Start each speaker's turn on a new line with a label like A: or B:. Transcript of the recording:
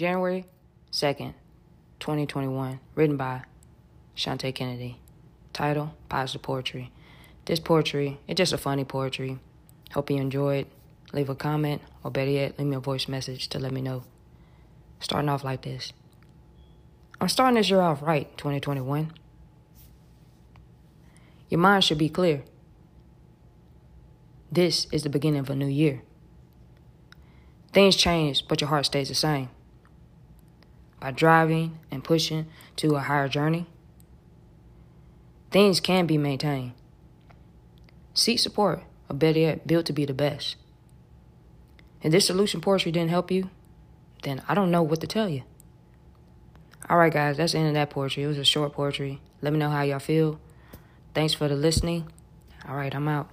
A: January 2nd, 2021. Written by Shantae Kennedy. Title Positive Poetry. This poetry, it's just a funny poetry. Hope you enjoy it. Leave a comment, or better yet, leave me a voice message to let me know. Starting off like this. I'm starting this year off right, 2021. Your mind should be clear. This is the beginning of a new year. Things change, but your heart stays the same. By driving and pushing to a higher journey, things can be maintained. Seek support, or better yet, build to be the best. If this solution poetry didn't help you, then I don't know what to tell you. All right, guys, that's the end of that poetry. It was a short poetry. Let me know how y'all feel. Thanks for the listening. All right, I'm out.